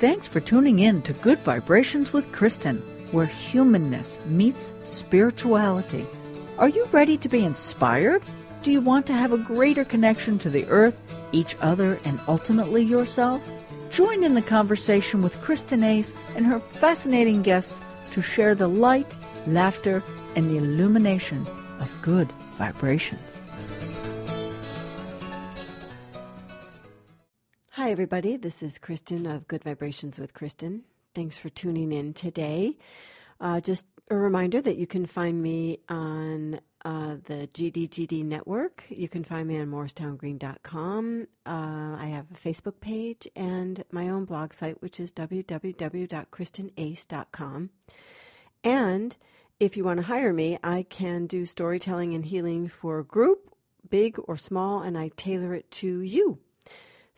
Thanks for tuning in to Good Vibrations with Kristin, where humanness meets spirituality. Are you ready to be inspired? Do you want to have a greater connection to the earth, each other, and ultimately yourself? Join in the conversation with Kristin Ace and her fascinating guests to share the light, laughter, and the illumination of good vibrations. Hi, everybody. This is Kristin of Good Vibrations with Kristin. Thanks for tuning in today. Uh, just a reminder that you can find me on uh, the GDGD network. You can find me on morristowngreen.com. Uh, I have a Facebook page and my own blog site, which is www.kristenace.com. And if you want to hire me, I can do storytelling and healing for a group, big or small, and I tailor it to you.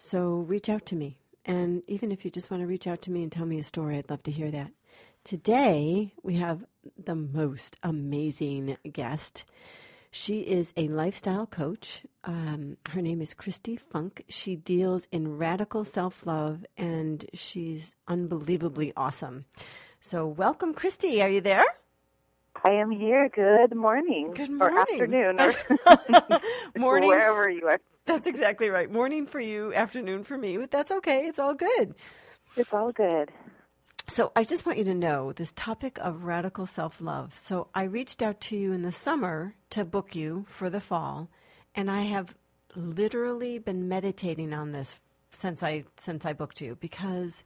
So reach out to me. And even if you just want to reach out to me and tell me a story, I'd love to hear that. Today, we have the most amazing guest. She is a lifestyle coach. Um, her name is Christy Funk. She deals in radical self love and she's unbelievably awesome. So, welcome, Christy. Are you there? I am here. Good morning. Good morning. Or afternoon. Or morning. Wherever you are. That's exactly right. Morning for you, afternoon for me, but that's okay. It's all good. It's all good. So I just want you to know this topic of radical self love. So I reached out to you in the summer to book you for the fall, and I have literally been meditating on this since I since I booked you because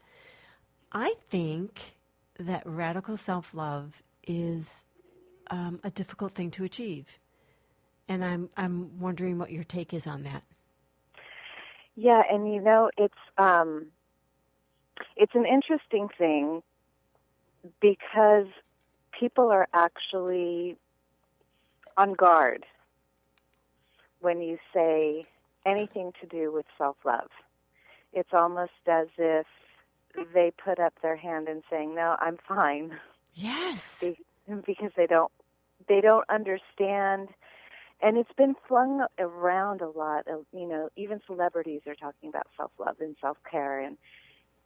I think that radical self love is um, a difficult thing to achieve, and I'm I'm wondering what your take is on that. Yeah, and you know it's um, it's an interesting thing because people are actually on guard when you say anything to do with self love. It's almost as if they put up their hand and saying, "No, I'm fine." Yes, because they don't they don't understand and it's been flung around a lot of you know even celebrities are talking about self love and self care and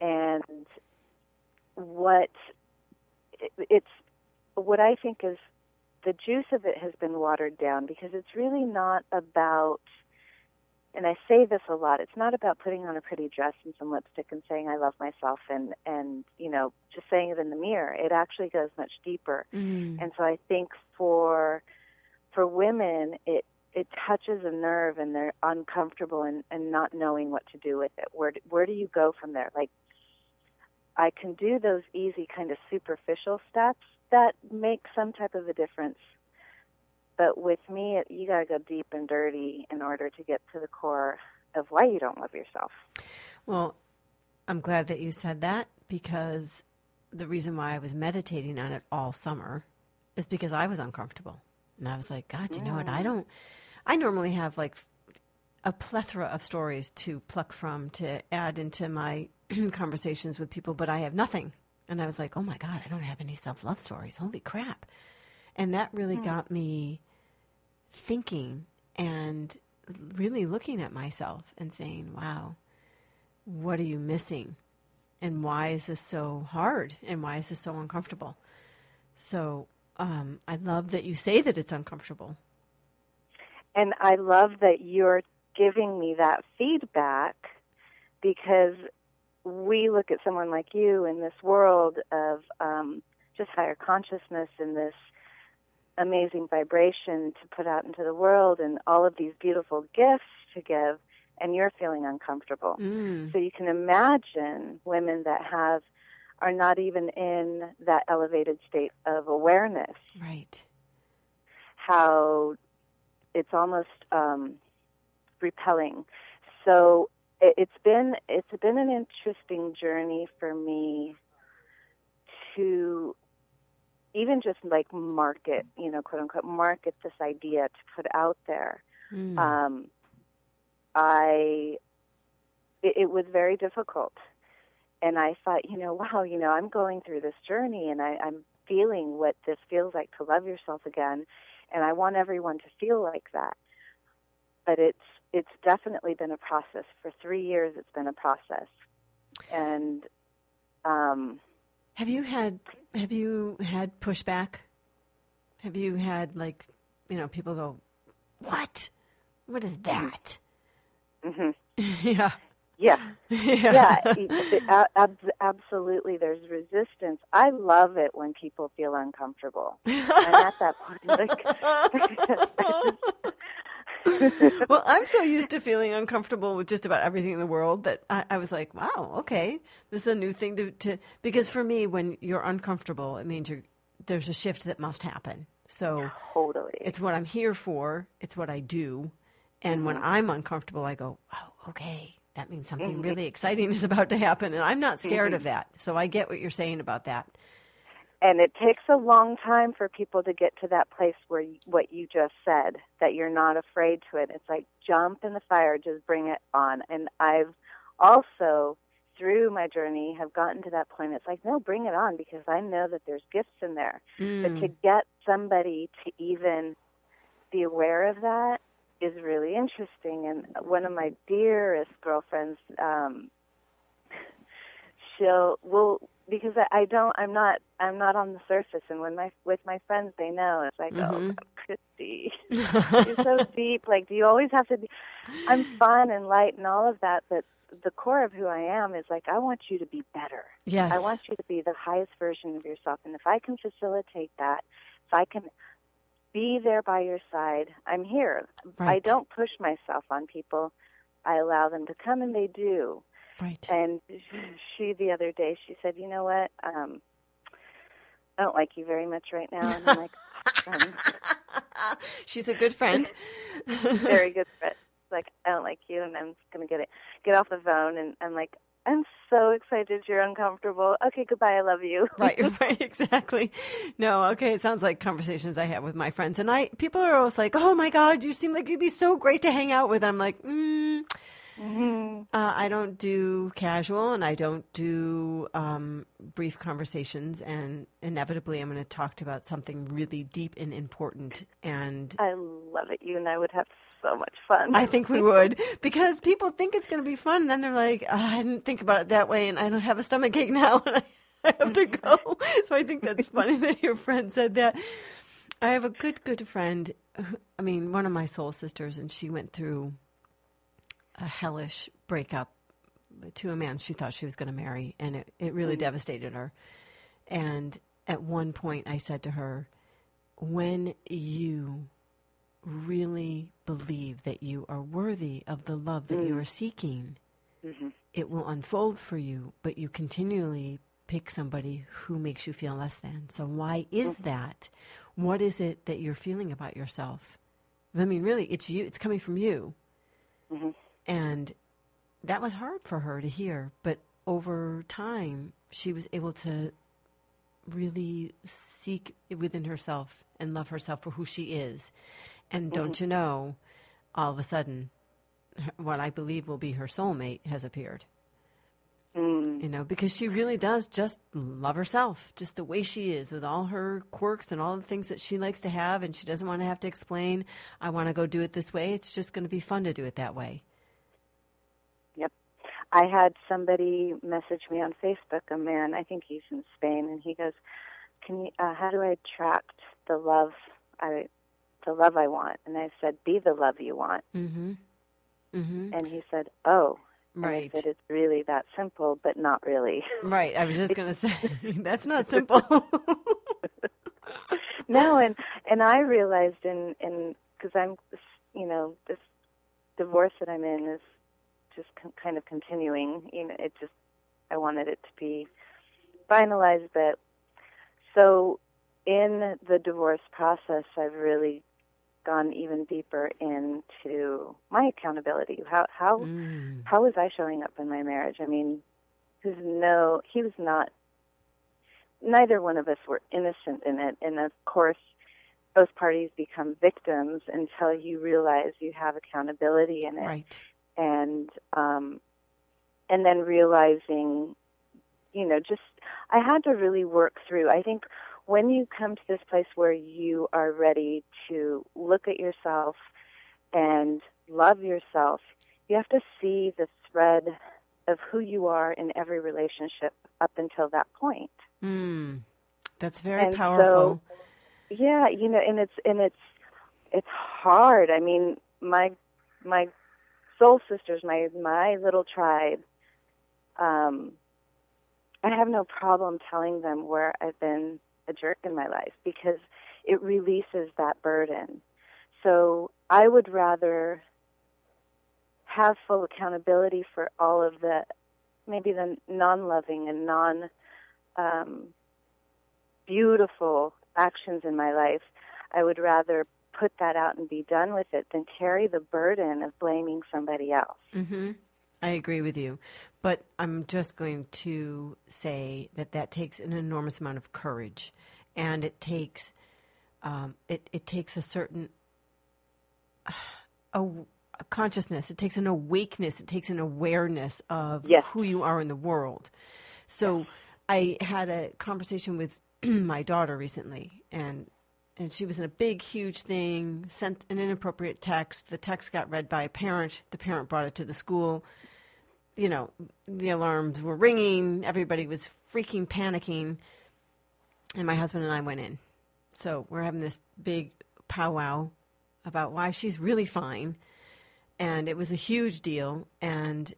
and what it's what I think is the juice of it has been watered down because it's really not about and I say this a lot, it's not about putting on a pretty dress and some lipstick and saying I love myself and and you know just saying it in the mirror. It actually goes much deeper. Mm. And so I think for for women it it touches a nerve and they're uncomfortable and, and not knowing what to do with it. Where where do you go from there? Like I can do those easy kind of superficial steps that make some type of a difference. But with me, you got to go deep and dirty in order to get to the core of why you don't love yourself. Well, I'm glad that you said that because the reason why I was meditating on it all summer is because I was uncomfortable. And I was like, God, you know what? I don't, I normally have like a plethora of stories to pluck from to add into my conversations with people, but I have nothing. And I was like, oh my God, I don't have any self love stories. Holy crap. And that really Hmm. got me thinking and really looking at myself and saying, wow, what are you missing? And why is this so hard? And why is this so uncomfortable? So um, I love that you say that it's uncomfortable. And I love that you're giving me that feedback because we look at someone like you in this world of um, just higher consciousness and this amazing vibration to put out into the world and all of these beautiful gifts to give, and you're feeling uncomfortable. Mm. So you can imagine women that have are not even in that elevated state of awareness Right. how it's almost um, repelling. So it, it's been it's been an interesting journey for me to even just like market, you know, quote unquote, market this idea to put out there. Mm. Um, I it, it was very difficult, and I thought, you know, wow, you know, I'm going through this journey, and I, I'm feeling what this feels like to love yourself again, and I want everyone to feel like that. But it's it's definitely been a process. For three years, it's been a process, and um, have you had have you had pushback? Have you had like you know people go, what? What is that? hmm yeah. yeah, Yeah. yeah, it- a- ab- absolutely. There's resistance. I love it when people feel uncomfortable. I'm at that point. Like, well, I'm so used to feeling uncomfortable with just about everything in the world that I, I was like, wow, okay, this is a new thing to, to because for me, when you're uncomfortable, it means you're there's a shift that must happen. So totally. it's what I'm here for. It's what I do. And when mm-hmm. I'm uncomfortable, I go, oh, okay, that means something mm-hmm. really exciting is about to happen. And I'm not scared of mm-hmm. that. So I get what you're saying about that. and it takes a long time for people to get to that place where you, what you just said that you're not afraid to it it's like jump in the fire just bring it on and i've also through my journey have gotten to that point it's like no bring it on because i know that there's gifts in there but to mm. get somebody to even be aware of that is really interesting and one of my dearest girlfriends um she'll will because I, I don't I'm not I'm not on the surface and when my with my friends they know it's like oh Christy. You're so deep like do you always have to be I'm fun and light and all of that but the core of who I am is like I want you to be better. Yes. I want you to be the highest version of yourself and if I can facilitate that if I can be there by your side I'm here I don't push myself on people I allow them to come and they do right. and she the other day she said, "You know what? Um, I don't like you very much right now." And I'm like, um, She's a good friend. "Very good friend." Like, I don't like you, and I'm just gonna get it, get off the phone, and I'm like, "I'm so excited you're uncomfortable." Okay, goodbye. I love you. right, right, exactly. No, okay. It sounds like conversations I have with my friends, and I people are always like, "Oh my God, you seem like you'd be so great to hang out with." I'm like, mm, hmm uh, I don't do casual, and I don't do um, brief conversations, and inevitably, I'm going to talk about something really deep and important, and I love it, you and I would have so much fun. I think we would because people think it's going to be fun, and then they're like, oh, "I didn't think about it that way, and I don't have a stomach ache now, and I have to go." so I think that's funny that your friend said that. I have a good, good friend. I mean, one of my soul sisters, and she went through a hellish breakup to a man she thought she was going to marry, and it, it really mm-hmm. devastated her. And at one point, I said to her, "When you really believe that you are worthy of the love that you mm. are seeking, mm-hmm. it will unfold for you, but you continually pick somebody who makes you feel less than. So, why is mm-hmm. that? What is it that you're feeling about yourself? I mean, really, it's you, it's coming from you. Mm-hmm. And that was hard for her to hear, but over time, she was able to really seek within herself and love herself for who she is. And don't you know, all of a sudden, what I believe will be her soulmate has appeared. Mm. You know, because she really does just love herself, just the way she is, with all her quirks and all the things that she likes to have, and she doesn't want to have to explain, I want to go do it this way. It's just going to be fun to do it that way. Yep. I had somebody message me on Facebook, a man, I think he's in Spain, and he goes, "Can you? Uh, how do I attract the love I, the love I want?" And I said, "Be the love you want." Mm-hmm. Mm-hmm. And he said, "Oh." And Right. I said, "It's really that simple, but not really." Right. I was just going to say, that's not simple. no, and and I realized in in because I'm, you know, this divorce that I'm in is just kind of continuing. You know, it just I wanted it to be finalized, but so in the divorce process, I've really gone even deeper into my accountability. How how Mm. how was I showing up in my marriage? I mean, there's no he was not neither one of us were innocent in it and of course both parties become victims until you realize you have accountability in it Right. and um and then realizing you know just i had to really work through i think when you come to this place where you are ready to look at yourself and love yourself you have to see the thread of who you are in every relationship up until that point. Mm, that's very And powerful. so- Yeah, you know, and it's and it's it's hard. I mean, my my soul sisters, my my little tribe. Um, I have no problem telling them where I've been a jerk in my life because it releases that burden. So I would rather have full accountability for all of the maybe the non-loving and non um, beautiful actions in my life. I would rather put that out and be done with it than carry the burden of blaming somebody else. hmm I agree with you, but I'm just going to say that that takes an enormous amount of courage, and it takes um, it it takes a certain a, a consciousness. It takes an awakeness. It takes an awareness of Yes. who you are in the world. So I had a conversation with my daughter recently, and and she was in a big, huge thing. Sent an inappropriate text. The text got read by a parent. The parent brought it to the school. You know, the alarms were ringing. Everybody was freaking panicking, and my husband and I went in. So we're having this big powwow about why she's really fine, and it was a huge deal. And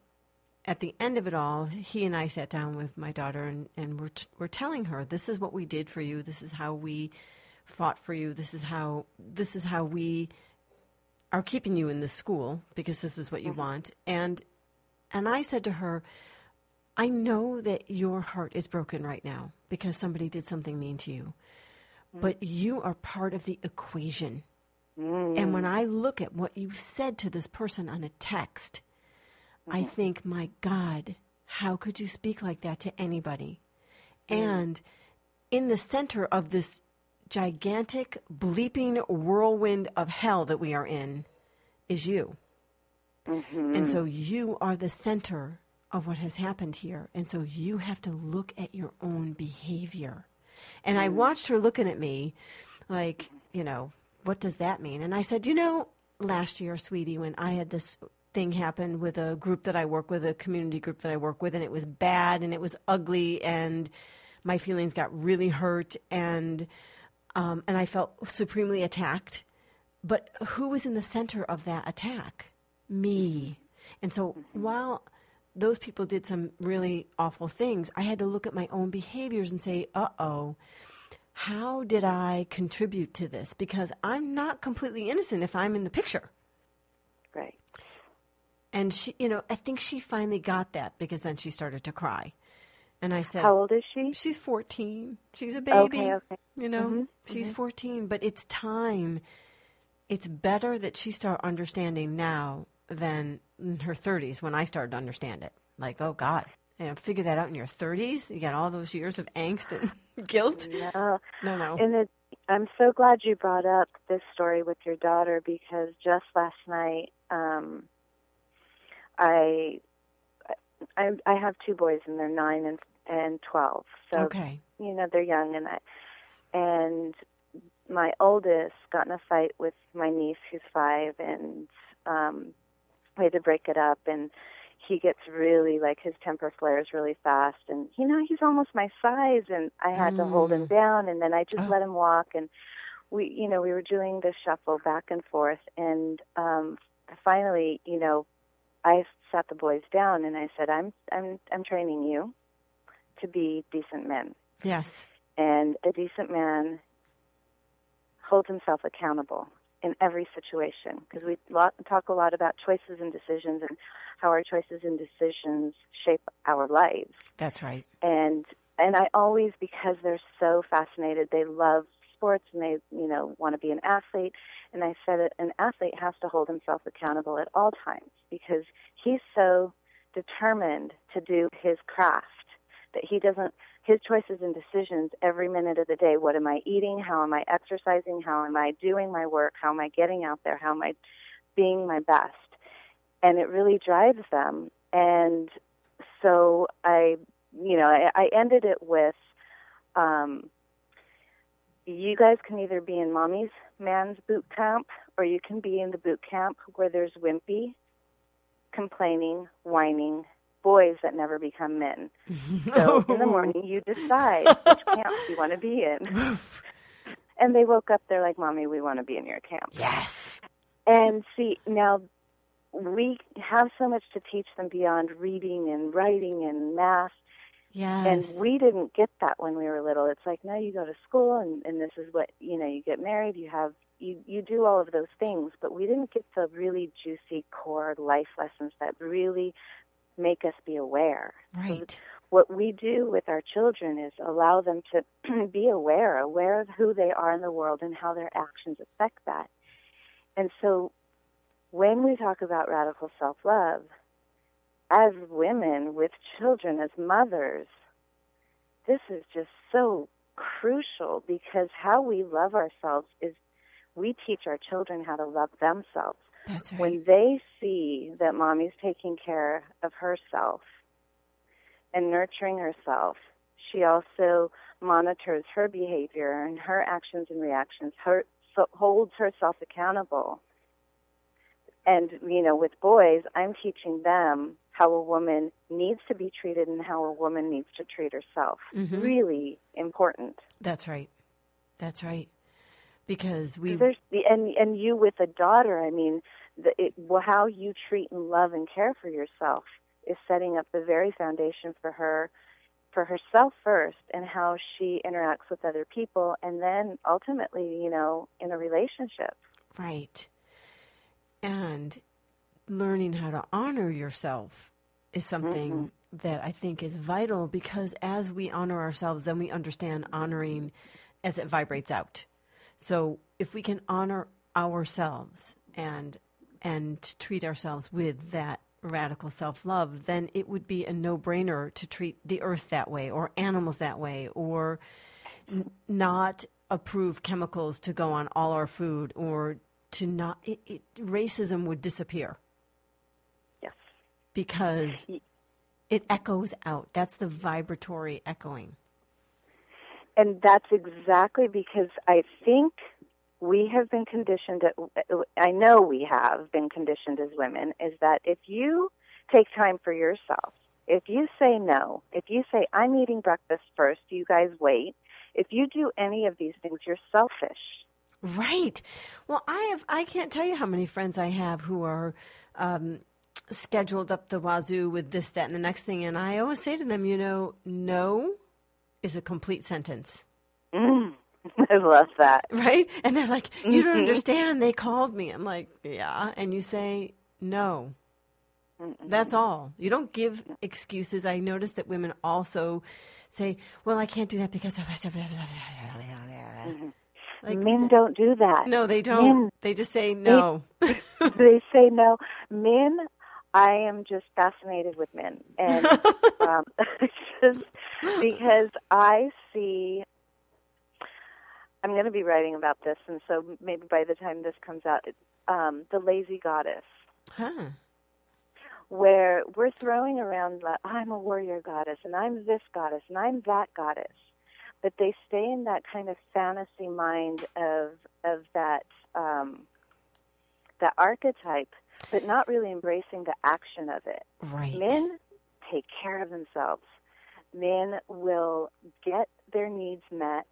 at the end of it all, he and I sat down with my daughter and, and we're, t- we're telling her, this is what we did for you. This is how we fought for you. This is how, this is how we are keeping you in the school because this is what you mm-hmm. want. And, and I said to her, I know that your heart is broken right now because somebody did something mean to you, mm. but you are part of the equation. And when mm. I look at what you said to this person on a text, I mm-hmm. think, my God, how could you speak like that to anybody? Mm. And in the center of this gigantic, bleeping whirlwind of hell that we are in is you. And so you are the center of what has happened here. And so you have to look at your own behavior. And I watched her looking at me like, you know, what does that mean? And I said, you know, last year, sweetie, when I had this thing happen with a group that I work with, a community group that I work with, and it was bad and it was ugly, and my feelings got really hurt, and um, and I felt supremely attacked. But who was in the center of that attack? Me. And so while those people did some really awful things, I had to look at my own behaviors and say, uh oh, how did I contribute to this? Because I'm not completely innocent if I'm in the picture. Right. And she, you know, I think she finally got that because then she started to cry. And I said, How old is she? She's 14. She's a baby. Okay, okay. You know, Mhm, she's 14, but it's time. It's better that she start understanding now than in her 30s when I started to understand it. Like, oh God, you know, figure that out in your 30s. You got all those years of angst and guilt. No. No, no. And it, I'm so glad you brought up this story with your daughter because just last night, um, I, I, I have two boys and they're nine and and twelve. So okay. you know they're young and I, and my oldest got in a fight with my niece who's five and um, we had to break it up and he gets really like his temper flares really fast and you know he's almost my size and I had to hold him Mm. down and then I just Oh. let him walk and we you know we were doing the shuffle back and forth and um finally you know I sat the boys down and I said I'm I'm I'm training you to be decent men Yes. and a decent man holds himself accountable in every situation because we lot, talk a lot about choices and decisions and how our choices and decisions shape our lives That's right. and and I always because they're so fascinated they love sports and they you know want to be an athlete and I said that an athlete has to hold himself accountable at all times because he's so determined to do his craft that he doesn't his choices and decisions every minute of the day. What am I eating? How am I exercising? How am I doing my work? How am I getting out there? How am I being my best? And it really drives them. And so I you know, I, I ended it with, um, you guys can either be in mommy's man's boot camp or you can be in the boot camp where there's wimpy, complaining, whining boys that never become men. So in the oh. morning, you decide which camp you want to be in. and they woke up, they're like, Mommy, we want to be in your camp. Yes. And see, now we have so much to teach them beyond reading and writing and math. Yes. And we didn't get that when we were little. It's like, no, you go to school and, and this is what, you know, you get married, you have, you, you do all of those things, but we didn't get the really juicy core life lessons that really make us be aware. right. So what we do with our children is allow them to be aware, aware of who they are in the world and how their actions affect that. And so when we talk about radical self love, as women with children, as mothers, this is just so crucial because how we love ourselves is we teach our children how to love themselves. That's right. When they see that mommy's taking care of herself and nurturing herself, she also monitors her behavior and her actions and reactions, her, so holds herself accountable. And, you know, with boys, I'm teaching them how a woman needs to be treated and how a woman needs to treat herself. Mhm. Really important. That's right. That's right. Because we There's and and you with a daughter. I mean, the, it, well, how you treat and love and care for yourself is setting up the very foundation for her, for herself first, and how she interacts with other people, and then ultimately, you know, in a relationship. Right. And learning how to honor yourself is something mm-hmm. that I think is vital because as we honor ourselves, then we understand honoring as it vibrates out. So if we can honor ourselves and and treat ourselves with that radical self-love, then it would be a no-brainer to treat the earth that way or animals that way or n- not approve chemicals to go on all our food or to not it, it, racism would disappear. Yes. because it echoes out. That's the vibratory echoing. And that's exactly because I think we have been conditioned, I know we have been conditioned as women, is that if you take time for yourself, if you say no, if you say, I'm eating breakfast first, you guys wait, if you do any of these things, you're selfish. right. Well i have i can't tell you how many friends i have who are um, scheduled up the wazoo with this that and the next thing and i always say to them you know no is a complete sentence. Mm, I love that. right? And they're like, "You don't Mhm. understand. They called me." I'm like, "Yeah," and you say, "No." That's all. You don't give excuses. I notice that women also say, "Well, I can't do that because of." Like, Men don't do that. no, they don't. Men- They just say no. they say no. Men, I am just fascinated with men, and um, just because I see. I'm going to be writing about this, and so maybe by the time this comes out, it- um, the lazy goddess, huh? where we're throwing around, like, I'm a warrior goddess, and I'm this goddess, and I'm that goddess, but they stay in that kind of fantasy mind of of that um, that archetype, but not really embracing the action of it. Right. Men take care of themselves. Men will get their needs met.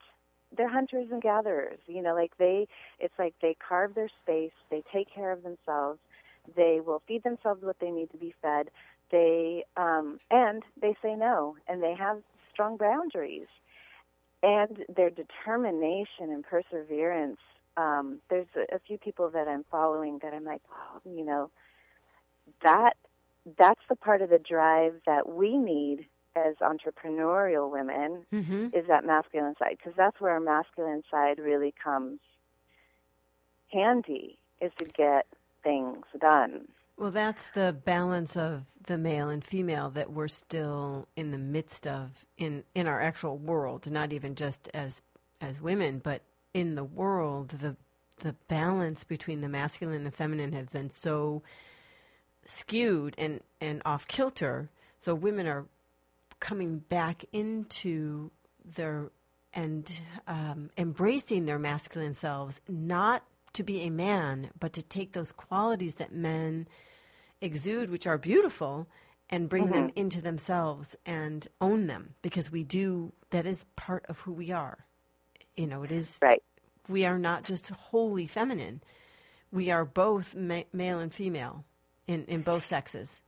They're hunters and gatherers. You know, like they, it's like they carve their space. They take care of themselves. They will feed themselves what they need to be fed. They, um, and they say no, and they have strong boundaries. And their determination and perseverance. Um, there's a, a few people that I'm following that I'm like, oh, you know, that that's the part of the drive that we need as entrepreneurial women Mm-hmm. is that masculine side because that's where our masculine side really comes handy is to get things done. Well, that's the balance of the male and female that we're still in the midst of in in our actual world, not even just as as women, but in the world. The the balance between the masculine and the feminine has been so skewed and and off kilter. So women are coming back into their and um, embracing their masculine selves, not to be a man, but to take those qualities that men exude, which are beautiful, and bring mm-hmm. them into themselves and own them. Because we do that is part of who we are. You know it is right. we are not just wholly feminine. We are both ma- male and female in in both sexes.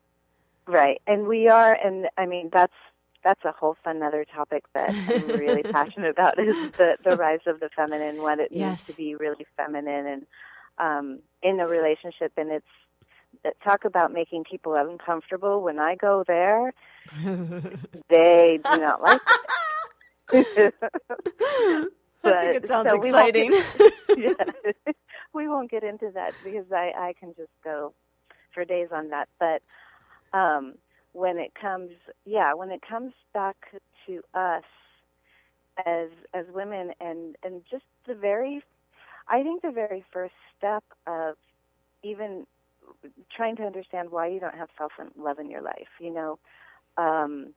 Right. And we are and i mean that's that's a whole fun other topic that I'm really passionate about is the the rise of the feminine, what it yes. means to be really feminine and um, in a relationship, and it's talk about making people uncomfortable. When I go there, they do not like it. but, I think it sounds so exciting. We won't, yeah, we won't get into that because I, I can just go for days on that. But um, when it comes, yeah, when it comes back to us as as women, and and just the very, I think the very first step of even trying to understand why you don't have self love in your life. You know, um,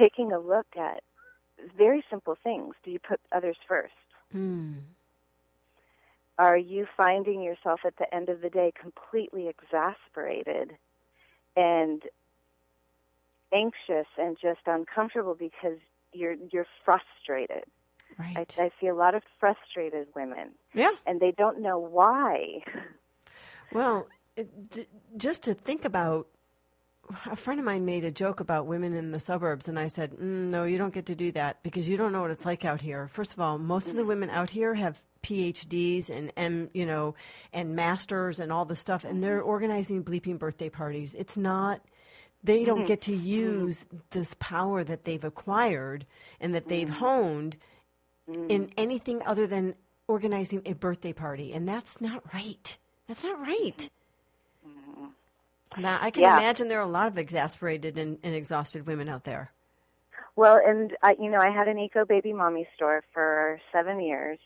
taking a look at very simple things. Do you put others first? Mm. Are you finding yourself at the end of the day completely exasperated and anxious and just uncomfortable because you're you're frustrated? Right. I, I see a lot of frustrated women. Yeah. And they don't know why. Well, just to think about, a friend of mine made a joke about women in the suburbs, and I said, mm, "No, you don't get to do that because you don't know what it's like out here." First of all, most of the women out here have PhDs and M, you know, and masters and all the stuff, and they're organizing bleeping birthday parties. It's not they don't mm-hmm. get to use this power that they've acquired and that they've mm-hmm. honed in anything other than organizing a birthday party, and that's not right. That's not right. Now, I can yeah. imagine there are a lot of exasperated and, and, exhausted women out there. Well, and I, you know, I had an eco baby mommy store for seven years,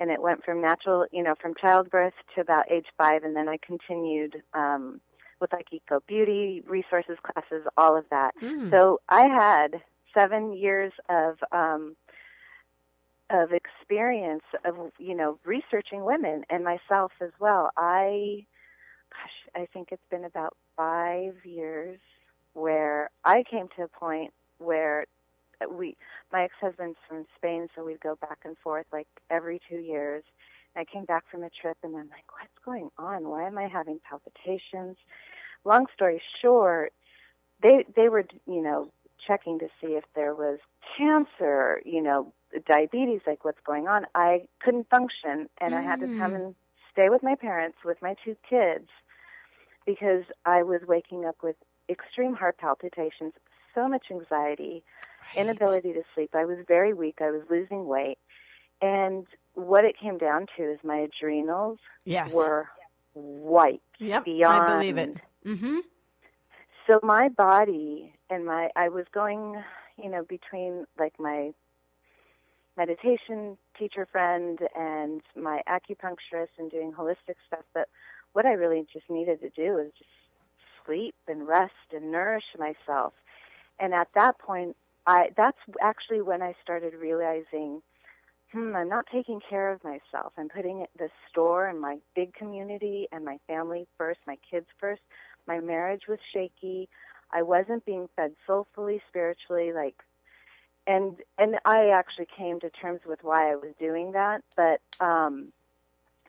and it went from natural, you know, from childbirth to about age five, and then I continued um, with like eco beauty resources classes, all of that. Mm. So I had seven years of um, of experience of you know researching women and myself as well. I, gosh, I think it's been about five years where I came to a point where we, my ex-husband's from Spain, so we'd go back and forth like every two years. I came back from a trip and I'm like, what's going on? Why am I having palpitations? Long story short, they they were you know checking to see if there was cancer, you know, diabetes, like what's going on, I couldn't function, and mm. I had to come mm. and stay with my parents with my two kids because I was waking up with extreme heart palpitations, so much anxiety, right. inability to sleep. I was very weak. I was losing weight, and what it came down to is my adrenals yes. were white. Yep, beyond. I believe it. Mm-hmm. So my body and my I was going, you know, between like my meditation teacher friend and my acupuncturist and doing holistic stuff. But what I really just needed to do was just sleep and rest and nourish myself. And at that point, I that's actually when I started realizing, hmm, I'm not taking care of myself. I'm putting the store and my big community and my family first, my kids first. My marriage was shaky. I wasn't being fed soulfully, spiritually, like and and I actually came to terms with why I was doing that, but um,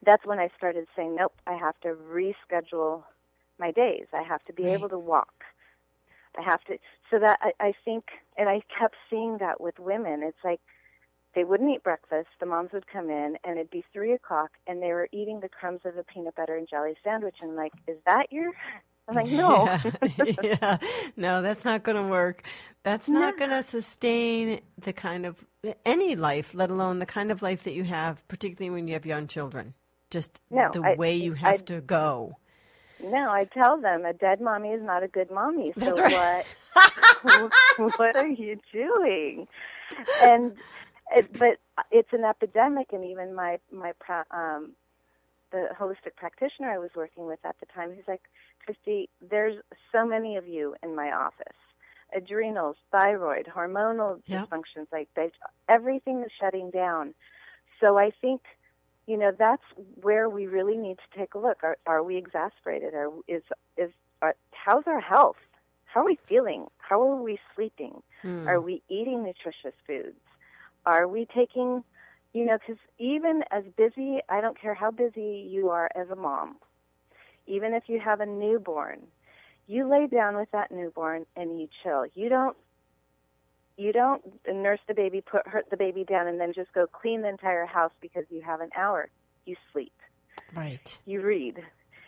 that's when I started saying, nope, I have to reschedule my days. I have to be right. able to walk. I have to. So that I, I think, and I kept seeing that with women. It's like they wouldn't eat breakfast. The moms would come in, and it'd be three o'clock, and they were eating the crumbs of a peanut butter and jelly sandwich. And I'm like, is that your I'm like, no. yeah. yeah. No, that's not going to work. That's not going to sustain the kind of any life, let alone the kind of life that you have, particularly when you have young children. Just no, the I, way you have I, to go. No, I tell them a dead mommy is not a good mommy. So that's right. what what are you doing? And it, but it's an epidemic, and even my my um, the holistic practitioner I was working with at the time, he's like, Christy, there's so many of you in my office. Adrenals, thyroid, hormonal yep. dysfunctions, like they, everything is shutting down. So I think, you know, that's where we really need to take a look. Are, are we exasperated? Are, is is are, how's our health? How are we feeling? How are we sleeping? Hmm. Are we eating nutritious foods? Are we taking, you know, because even as busy, I don't care how busy you are as a mom, even if you have a newborn, you lay down with that newborn and you chill. You don't you don't nurse the baby, put her, the baby down, and then just go clean the entire house because you have an hour. You sleep. Right. You read.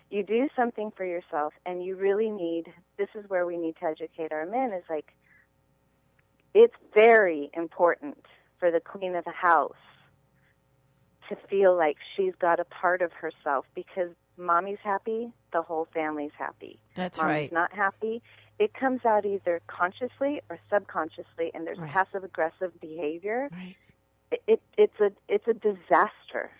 You do something for yourself, and you really need. This is where we need to educate our men. Is like, it's very important for the queen of the house to feel like she's got a part of herself because mommy's happy, the whole family's happy. That's mommy's right. not happy, it comes out either consciously or subconsciously, and there's Right. passive aggressive behavior. Right. It, it, it's a it's a disaster.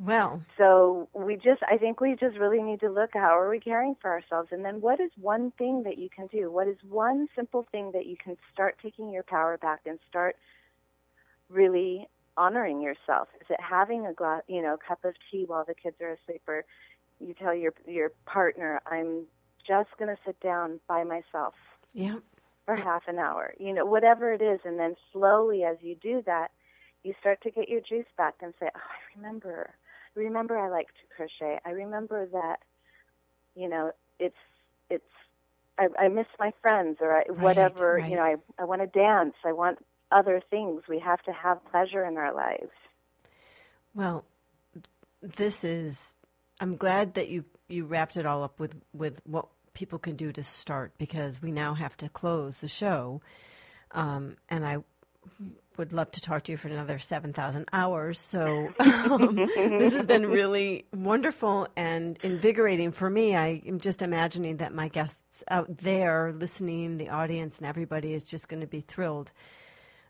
Well, So we just, I think we just really need to look how are we caring for ourselves, and then what is one thing that you can do? What is one simple thing that you can start taking your power back and start really honoring yourself? Is it having a glass, you know, cup of tea while the kids are asleep, or you tell your your partner, I'm just going to sit down by myself yeah. for half an hour, you know, whatever it is, and then slowly as you do that, you start to get your juice back and say, "Oh, I remember, remember I like to crochet. I remember that, you know, it's it's I, I miss my friends or I, whatever, right. you know, I I want to dance. I want other things. We have to have pleasure in our lives. Well, this is. I'm glad that you you wrapped it all up with with what people can do to start because we now have to close the show, um, and I would love to talk to you for another seven thousand hours. So um, this has been really wonderful and invigorating for me. I am just imagining that my guests out there listening, the audience, and everybody is just going to be thrilled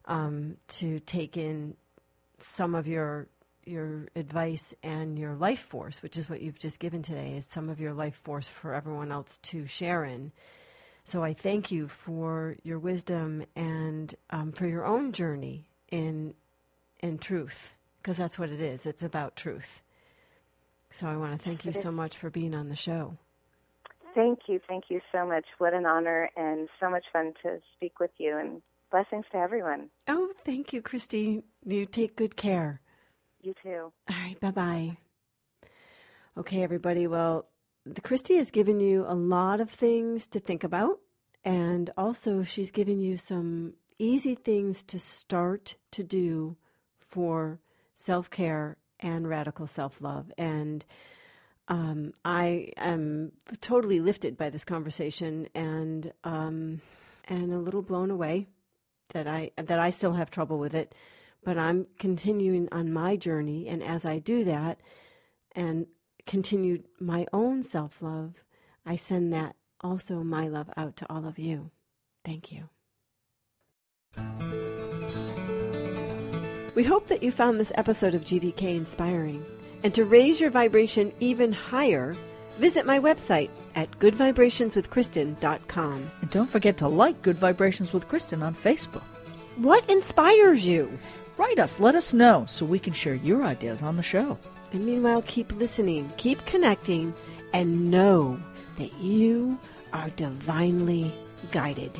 um, to take in some of your your advice and your life force, which is what you've just given today, is some of your life force for everyone else to share in. So I thank you for your wisdom and um, for your own journey in in truth, because that's what it is. It's about truth. So I want to thank you so much for being on the show. Thank you, thank you so much. What an honor and so much fun to speak with you. And blessings to everyone. Oh, thank you, Christy. You take good care. You too. All right, bye bye. Okay, everybody. Well, the Christy has given you a lot of things to think about, and also she's given you some easy things to start to do for self care and radical self love. And um, I am totally lifted by this conversation, and um, and a little blown away that I that I still have trouble with it but I'm continuing on my journey. And as I do that and continue my own self love, I send that also my love out to all of you. Thank you. We hope that you found this episode of GVK inspiring. And to raise your vibration even higher, visit my website at goodvibrationswithkristen.com. And don't forget to like Good Vibrations with Kristin on Facebook. What inspires you? Write us, let us know so we can share your ideas on the show. And meanwhile, keep listening, keep connecting, and know that you are divinely guided.